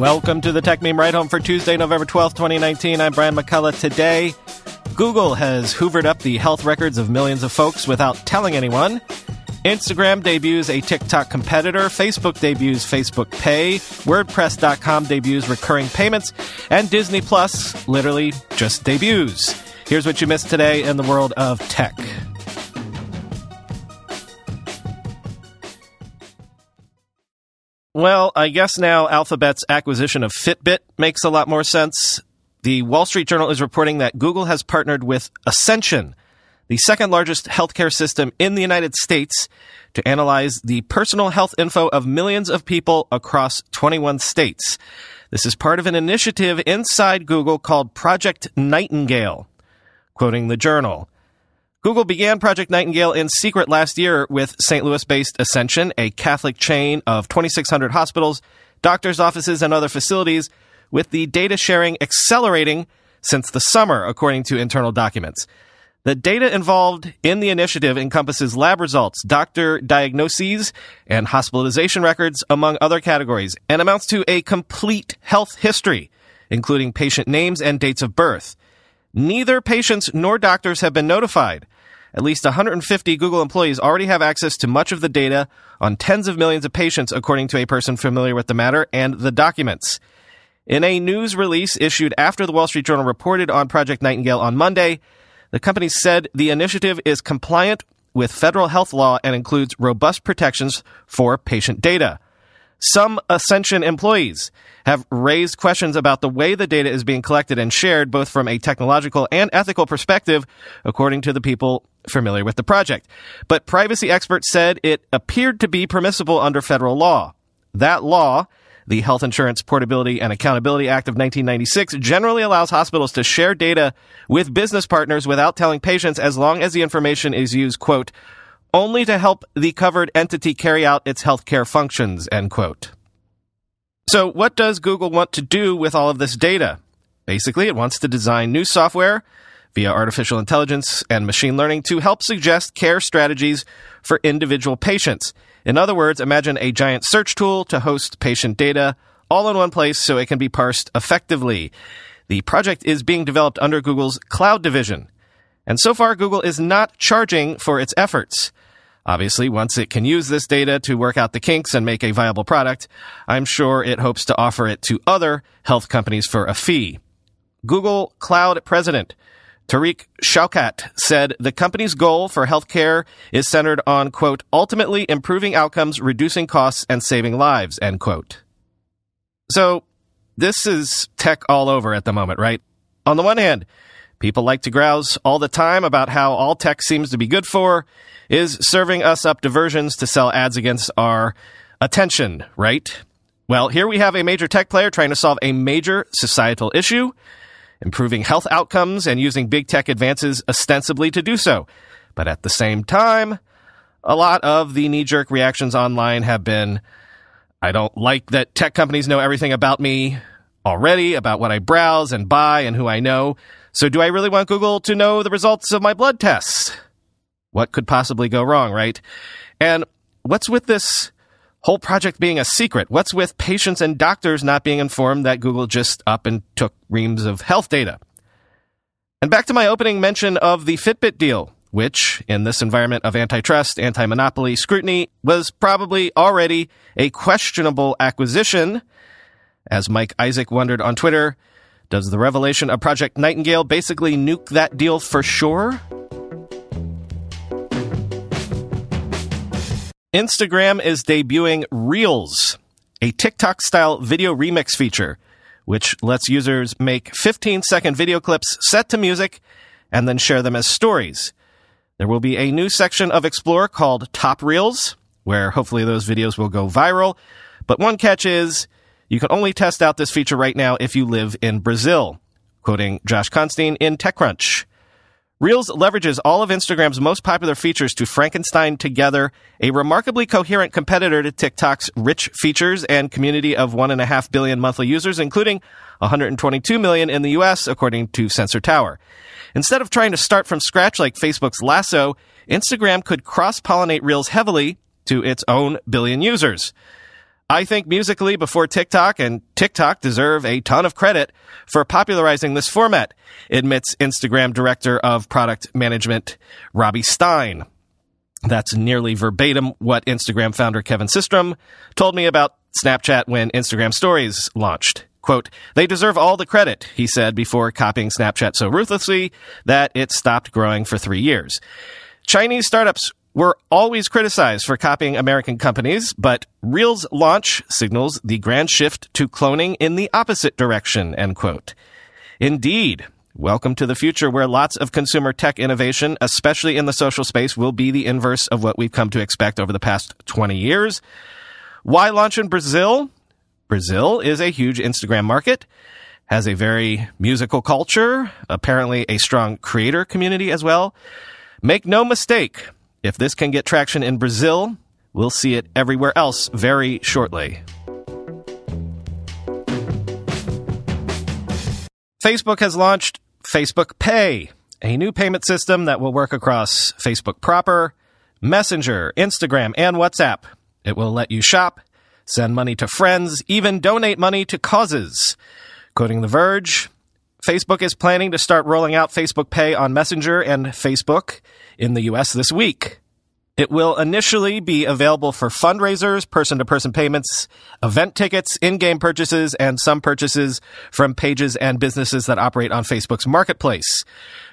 Welcome to the Techmeme Ride Home for Tuesday, November 12th, 2019. I'm Brian McCullough. Today, Google has hoovered up the health records of millions of folks without telling anyone. Instagram debuts a TikTok competitor. Facebook debuts Facebook Pay. WordPress.com debuts recurring payments. And Disney Plus literally just debuts. Here's what you missed today in the world of tech. Well, I guess now Alphabet's acquisition of Fitbit makes a lot more sense. The Wall Street Journal is reporting that Google has partnered with Ascension, the second largest healthcare system in the United States, to analyze the personal health info of millions of people across 21 states. This is part of an initiative inside Google called Project Nightingale. Quoting the journal, Google began Project Nightingale in secret last year with St. Louis based Ascension, a Catholic chain of 2,600 hospitals, doctors' offices, and other facilities, with the data sharing accelerating since the summer, according to internal documents. The data involved in the initiative encompasses lab results, doctor diagnoses, and hospitalization records, among other categories, and amounts to a complete health history, including patient names and dates of birth. Neither patients nor doctors have been notified. At least 150 Google employees already have access to much of the data on tens of millions of patients, according to a person familiar with the matter and the documents. In a news release issued after the Wall Street Journal reported on Project Nightingale on Monday, the company said the initiative is compliant with federal health law and includes robust protections for patient data. Some Ascension employees have raised questions about the way the data is being collected and shared, both from a technological and ethical perspective, according to the people familiar with the project. But privacy experts said it appeared to be permissible under federal law. That law, the Health Insurance Portability and Accountability Act of 1996, generally allows hospitals to share data with business partners without telling patients as long as the information is used, quote, only to help the covered entity carry out its healthcare functions, end quote. So what does Google want to do with all of this data? Basically, it wants to design new software via artificial intelligence and machine learning to help suggest care strategies for individual patients. In other words, imagine a giant search tool to host patient data all in one place so it can be parsed effectively. The project is being developed under Google's cloud division. And so far, Google is not charging for its efforts. Obviously, once it can use this data to work out the kinks and make a viable product, I'm sure it hopes to offer it to other health companies for a fee. Google Cloud President Tariq Shaukat said the company's goal for healthcare is centered on, quote, ultimately improving outcomes, reducing costs, and saving lives, end quote. So, this is tech all over at the moment, right? On the one hand, people like to grouse all the time about how all tech seems to be good for is serving us up diversions to sell ads against our attention, right? Well, here we have a major tech player trying to solve a major societal issue improving health outcomes and using big tech advances ostensibly to do so. But at the same time, a lot of the knee jerk reactions online have been I don't like that tech companies know everything about me already, about what I browse and buy and who I know. So do I really want Google to know the results of my blood tests? What could possibly go wrong, right? And what's with this whole project being a secret? What's with patients and doctors not being informed that Google just up and took reams of health data? And back to my opening mention of the Fitbit deal, which, in this environment of antitrust, anti monopoly scrutiny, was probably already a questionable acquisition. As Mike Isaac wondered on Twitter, does the revelation of Project Nightingale basically nuke that deal for sure? Instagram is debuting Reels, a TikTok style video remix feature, which lets users make 15 second video clips set to music and then share them as stories. There will be a new section of Explore called Top Reels, where hopefully those videos will go viral. But one catch is you can only test out this feature right now if you live in Brazil. Quoting Josh Constine in TechCrunch. Reels leverages all of Instagram's most popular features to Frankenstein together a remarkably coherent competitor to TikTok's rich features and community of 1.5 billion monthly users, including 122 million in the US, according to Sensor Tower. Instead of trying to start from scratch like Facebook's Lasso, Instagram could cross pollinate Reels heavily to its own billion users. I think Musical.ly before TikTok and TikTok deserve a ton of credit for popularizing this format, admits Instagram Director of Product Management Robbie Stein. That's nearly verbatim what Instagram founder Kevin Systrom told me about Snapchat when Instagram Stories launched. Quote, they deserve all the credit, he said before copying Snapchat so ruthlessly that it stopped growing for three years. Chinese startups were always criticized for copying American companies, but Reel's launch signals the grand shift to cloning in the opposite direction, end quote. Indeed. Welcome to the future where lots of consumer tech innovation, especially in the social space, will be the inverse of what we've come to expect over the past 20 years. Why launch in Brazil? Brazil is a huge Instagram market, has a very musical culture, apparently a strong creator community as well. Make no mistake, if this can get traction in Brazil, we'll see it everywhere else very shortly. Facebook has launched Facebook Pay, a new payment system that will work across Facebook proper, Messenger, Instagram, and WhatsApp. It will let you shop, send money to friends, even donate money to causes. Quoting The Verge, Facebook is planning to start rolling out Facebook Pay on Messenger and Facebook in the US this week. It will initially be available for fundraisers, person to person payments, event tickets, in game purchases, and some purchases from pages and businesses that operate on Facebook's marketplace.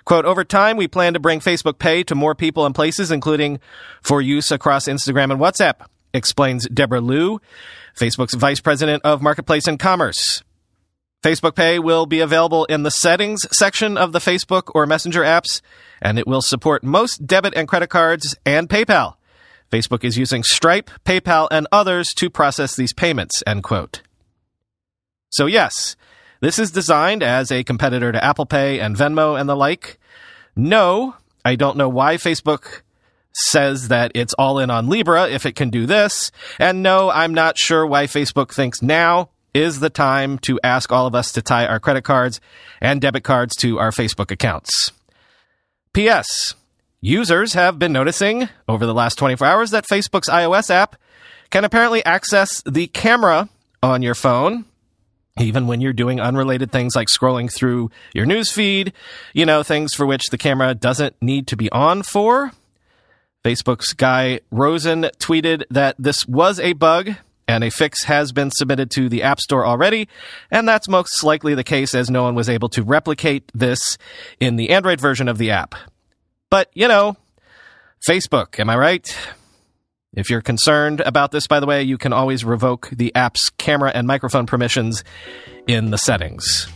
Quote, over time, we plan to bring Facebook Pay to more people and places, including for use across Instagram and WhatsApp, explains Deborah Liu, Facebook's vice president of marketplace and commerce. Facebook Pay will be available in the settings section of the Facebook or Messenger apps, and it will support most debit and credit cards and PayPal. Facebook is using Stripe, PayPal, and others to process these payments, end quote. So yes, this is designed as a competitor to Apple Pay and Venmo and the like. No, I don't know why Facebook says that it's all in on Libra if it can do this. And no, I'm not sure why Facebook thinks now is the time to ask all of us to tie our credit cards and debit cards to our Facebook accounts. P.S. Users have been noticing over the last 24 hours that Facebook's iOS app can apparently access the camera on your phone, even when you're doing unrelated things like scrolling through your news feed, you know, things for which the camera doesn't need to be on for. Facebook's Guy Rosen tweeted that this was a bug and a fix has been submitted to the App Store already, and that's most likely the case as no one was able to replicate this in the Android version of the app. But, you know, Facebook, am I right? If you're concerned about this, by the way, you can always revoke the app's camera and microphone permissions in the settings.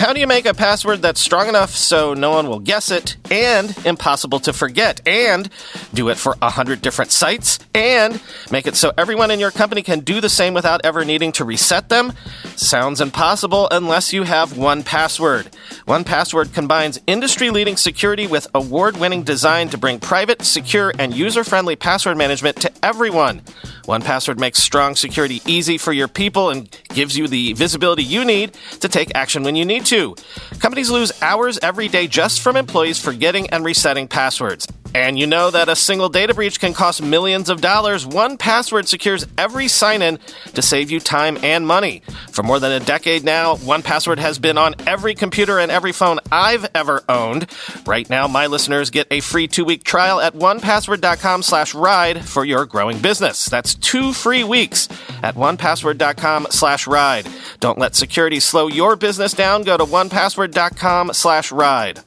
How do you make a password that's strong enough so no one will guess it and impossible to forget and do it for a hundred different sites and make it so everyone in your company can do the same without ever needing to reset them? Sounds impossible unless you have 1Password. One Password combines industry leading security with award winning design to bring private, secure, and user friendly password management to everyone. 1Password makes strong security easy for your people and gives you the visibility you need to take action when you need to. Companies lose hours every day just from employees forgetting and resetting passwords. And you know that a single data breach can cost millions of dollars. 1Password secures every sign in to save you time and money. For more than a decade now, 1Password has been on every computer and every phone I've ever owned. Right now, my listeners get a free two week trial at onepassword.com slash ride for your growing business. That's two free weeks at onepassword.com slash ride. Don't let security slow your business down. Go to onepassword.com slash ride.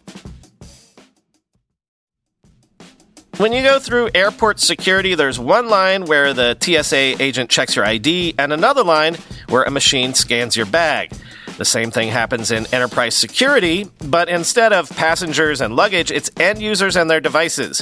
When you go through airport security, there's one line where the TSA agent checks your ID and another line where a machine scans your bag. The same thing happens in enterprise security, but instead of passengers and luggage, it's end users and their devices.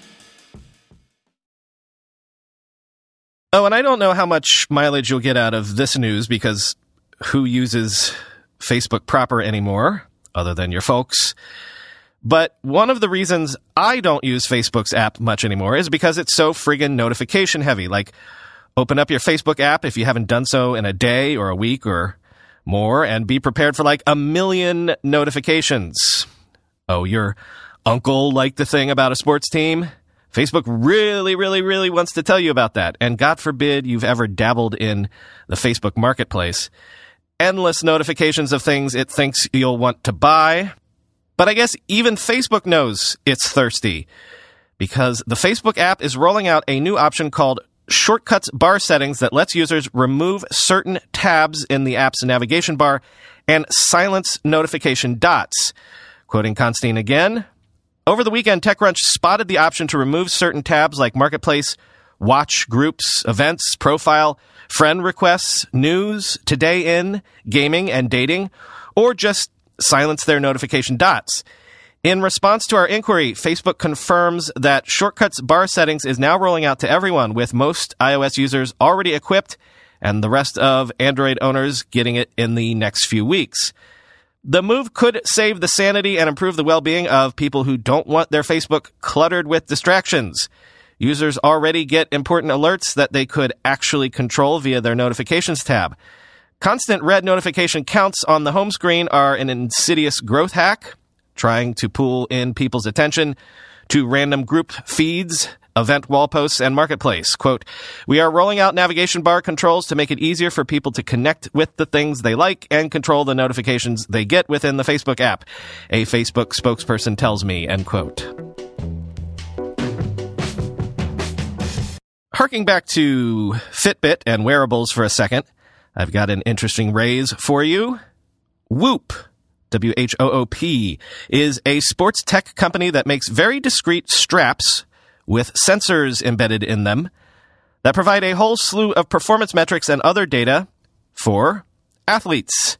Oh, and I don't know how much mileage you'll get out of this news because who uses Facebook proper anymore other than your folks? But one of the reasons I don't use Facebook's app much anymore is because it's so friggin' notification heavy. Like, open up your Facebook app if you haven't done so in a day or a week or more and be prepared for like a million notifications. Oh, your uncle liked the thing about a sports team? Facebook really, really, really wants to tell you about that. And God forbid you've ever dabbled in the Facebook marketplace. Endless notifications of things it thinks you'll want to buy. But I guess even Facebook knows it's thirsty because the Facebook app is rolling out a new option called Shortcuts Bar Settings that lets users remove certain tabs in the app's navigation bar and silence notification dots. Quoting Constine again, over the weekend, TechCrunch spotted the option to remove certain tabs like Marketplace, Watch, Groups, Events, Profile, Friend Requests, News, Today In, Gaming, and Dating, or just silence their notification dots. In response to our inquiry, Facebook confirms that Shortcuts bar settings is now rolling out to everyone, with most iOS users already equipped and the rest of Android owners getting it in the next few weeks. The move could save the sanity and improve the well-being of people who don't want their Facebook cluttered with distractions. Users already get important alerts that they could actually control via their notifications tab. Constant red notification counts on the home screen are an insidious growth hack, trying to pull in people's attention to random group feeds event wall posts, and marketplace. Quote, we are rolling out navigation bar controls to make it easier for people to connect with the things they like and control the notifications they get within the Facebook app. A Facebook spokesperson tells me, end quote. Harking back to Fitbit and wearables for a second, I've got an interesting raise for you. Whoop W H O O P, is a sports tech company that makes very discreet straps with sensors embedded in them that provide a whole slew of performance metrics and other data for athletes.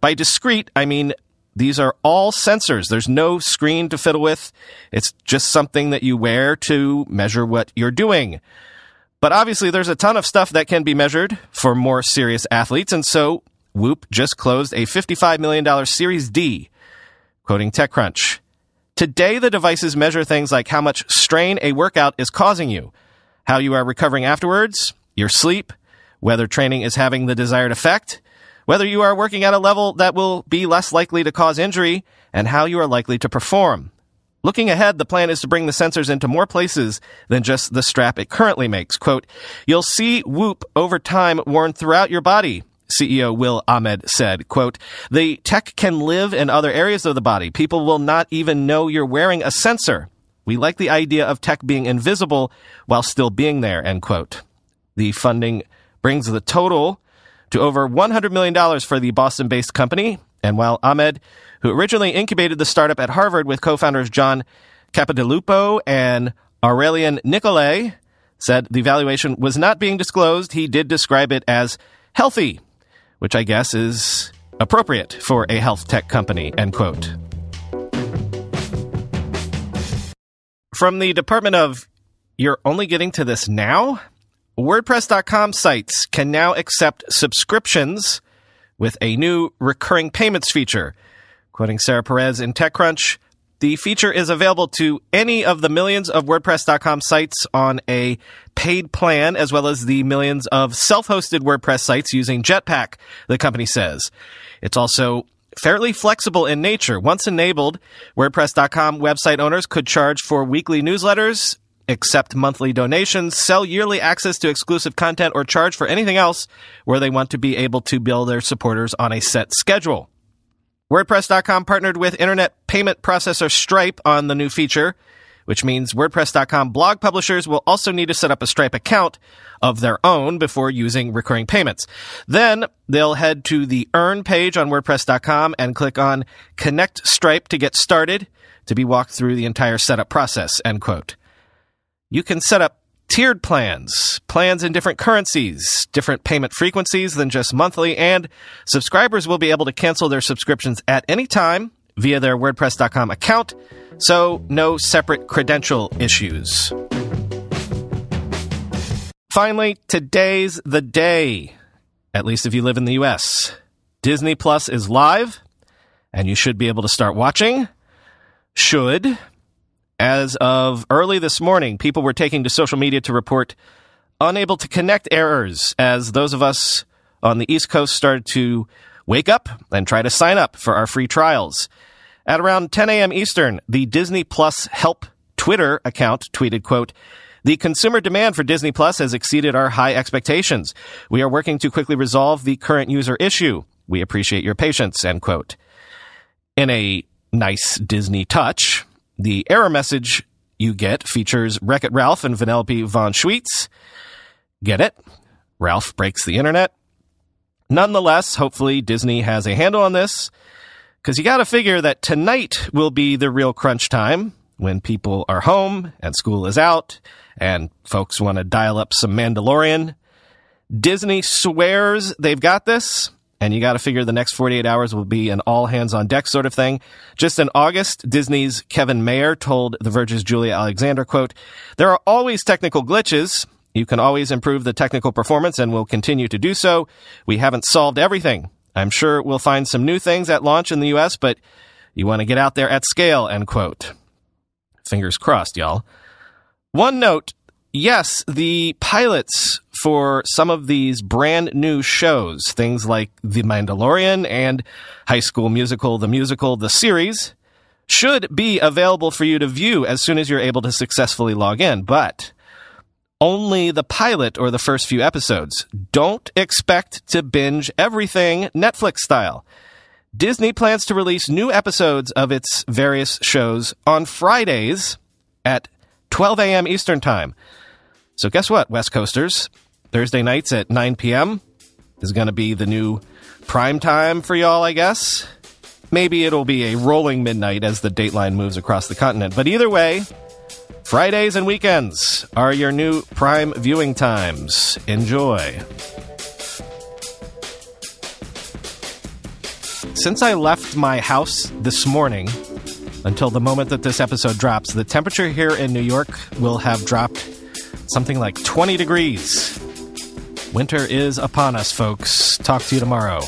By discreet, I mean these are all sensors. There's no screen to fiddle with. It's just something that you wear to measure what you're doing. But obviously, there's a ton of stuff that can be measured for more serious athletes, and so Whoop just closed a $55 million Series D. Quoting TechCrunch. Today, the devices measure things like how much strain a workout is causing you, how you are recovering afterwards, your sleep, whether training is having the desired effect, whether you are working at a level that will be less likely to cause injury, and how you are likely to perform. Looking ahead, the plan is to bring the sensors into more places than just the strap it currently makes. Quote, you'll see Whoop over time worn throughout your body, CEO Will Ahmed said, quote, the tech can live in other areas of the body. People will not even know you're wearing a sensor. We like the idea of tech being invisible while still being there, end quote. The funding brings the total to over $100 million for the Boston based company. And while Ahmed, who originally incubated the startup at Harvard with co-founders John Capodilupo and Aurelian Nicollet, said the valuation was not being disclosed, he did describe it as healthy which I guess is appropriate for a health tech company, end quote. From the Department of You're Only Getting to This Now? WordPress.com sites can now accept subscriptions with a new recurring payments feature. Quoting Sarah Perez in TechCrunch, The feature is available to any of the millions of WordPress.com sites on a paid plan, as well as the millions of self-hosted WordPress sites using Jetpack, the company says. It's also fairly flexible in nature. Once enabled, WordPress.com website owners could charge for weekly newsletters, accept monthly donations, sell yearly access to exclusive content, or charge for anything else where they want to be able to bill their supporters on a set schedule. WordPress.com partnered with internet payment processor Stripe on the new feature, which means WordPress.com blog publishers will also need to set up a Stripe account of their own before using recurring payments. Then they'll head to the Earn page on WordPress.com and click on Connect Stripe to get started to be walked through the entire setup process, end quote. You can set up tiered plans, plans in different currencies, different payment frequencies than just monthly, and subscribers will be able to cancel their subscriptions at any time via their WordPress.com account, so no separate credential issues. Finally, today's the day, at least if you live in the US. Disney Plus is live, and you should be able to start watching. Should. As of early this morning, people were taking to social media to report unable to connect errors as those of us on the East Coast started to wake up and try to sign up for our free trials. At around 10 a.m. Eastern, the Disney Plus Help Twitter account tweeted, quote, the consumer demand for Disney Plus has exceeded our high expectations. We are working to quickly resolve the current user issue. We appreciate your patience, end quote. In a nice Disney touch, the error message you get features Wreck It Ralph and Vanellope von Schweetz. Get it? Ralph breaks the internet. Nonetheless, hopefully Disney has a handle on this, because you gotta figure that tonight will be the real crunch time when people are home and school is out and folks want to dial up some Mandalorian. Disney swears they've got this, and you got to figure the next 48 hours will be an all hands on deck sort of thing. Just in August, Disney's Kevin Mayer told The Verge's Julia Alexander, quote, There are always technical glitches. You can always improve the technical performance and we'll continue to do so. We haven't solved everything. I'm sure we'll find some new things at launch in the US, but you want to get out there at scale, end quote. Fingers crossed, y'all. One note yes, the pilots for some of these brand new shows, things like The Mandalorian and High School Musical, the musical, the series, should be available for you to view as soon as you're able to successfully log in. But only the pilot or the first few episodes. Don't expect to binge everything Netflix style. Disney plans to release new episodes of its various shows on Fridays at 12 a.m. Eastern Time. So, guess what, West Coasters? Thursday nights at 9 p.m. is going to be the new prime time for y'all, I guess. Maybe it'll be a rolling midnight as the dateline moves across the continent. But either way, Fridays and weekends are your new prime viewing times. Enjoy. Since I left my house this morning until the moment that this episode drops, the temperature here in New York will have dropped something like 20 degrees. Winter is upon us, folks. Talk to you tomorrow.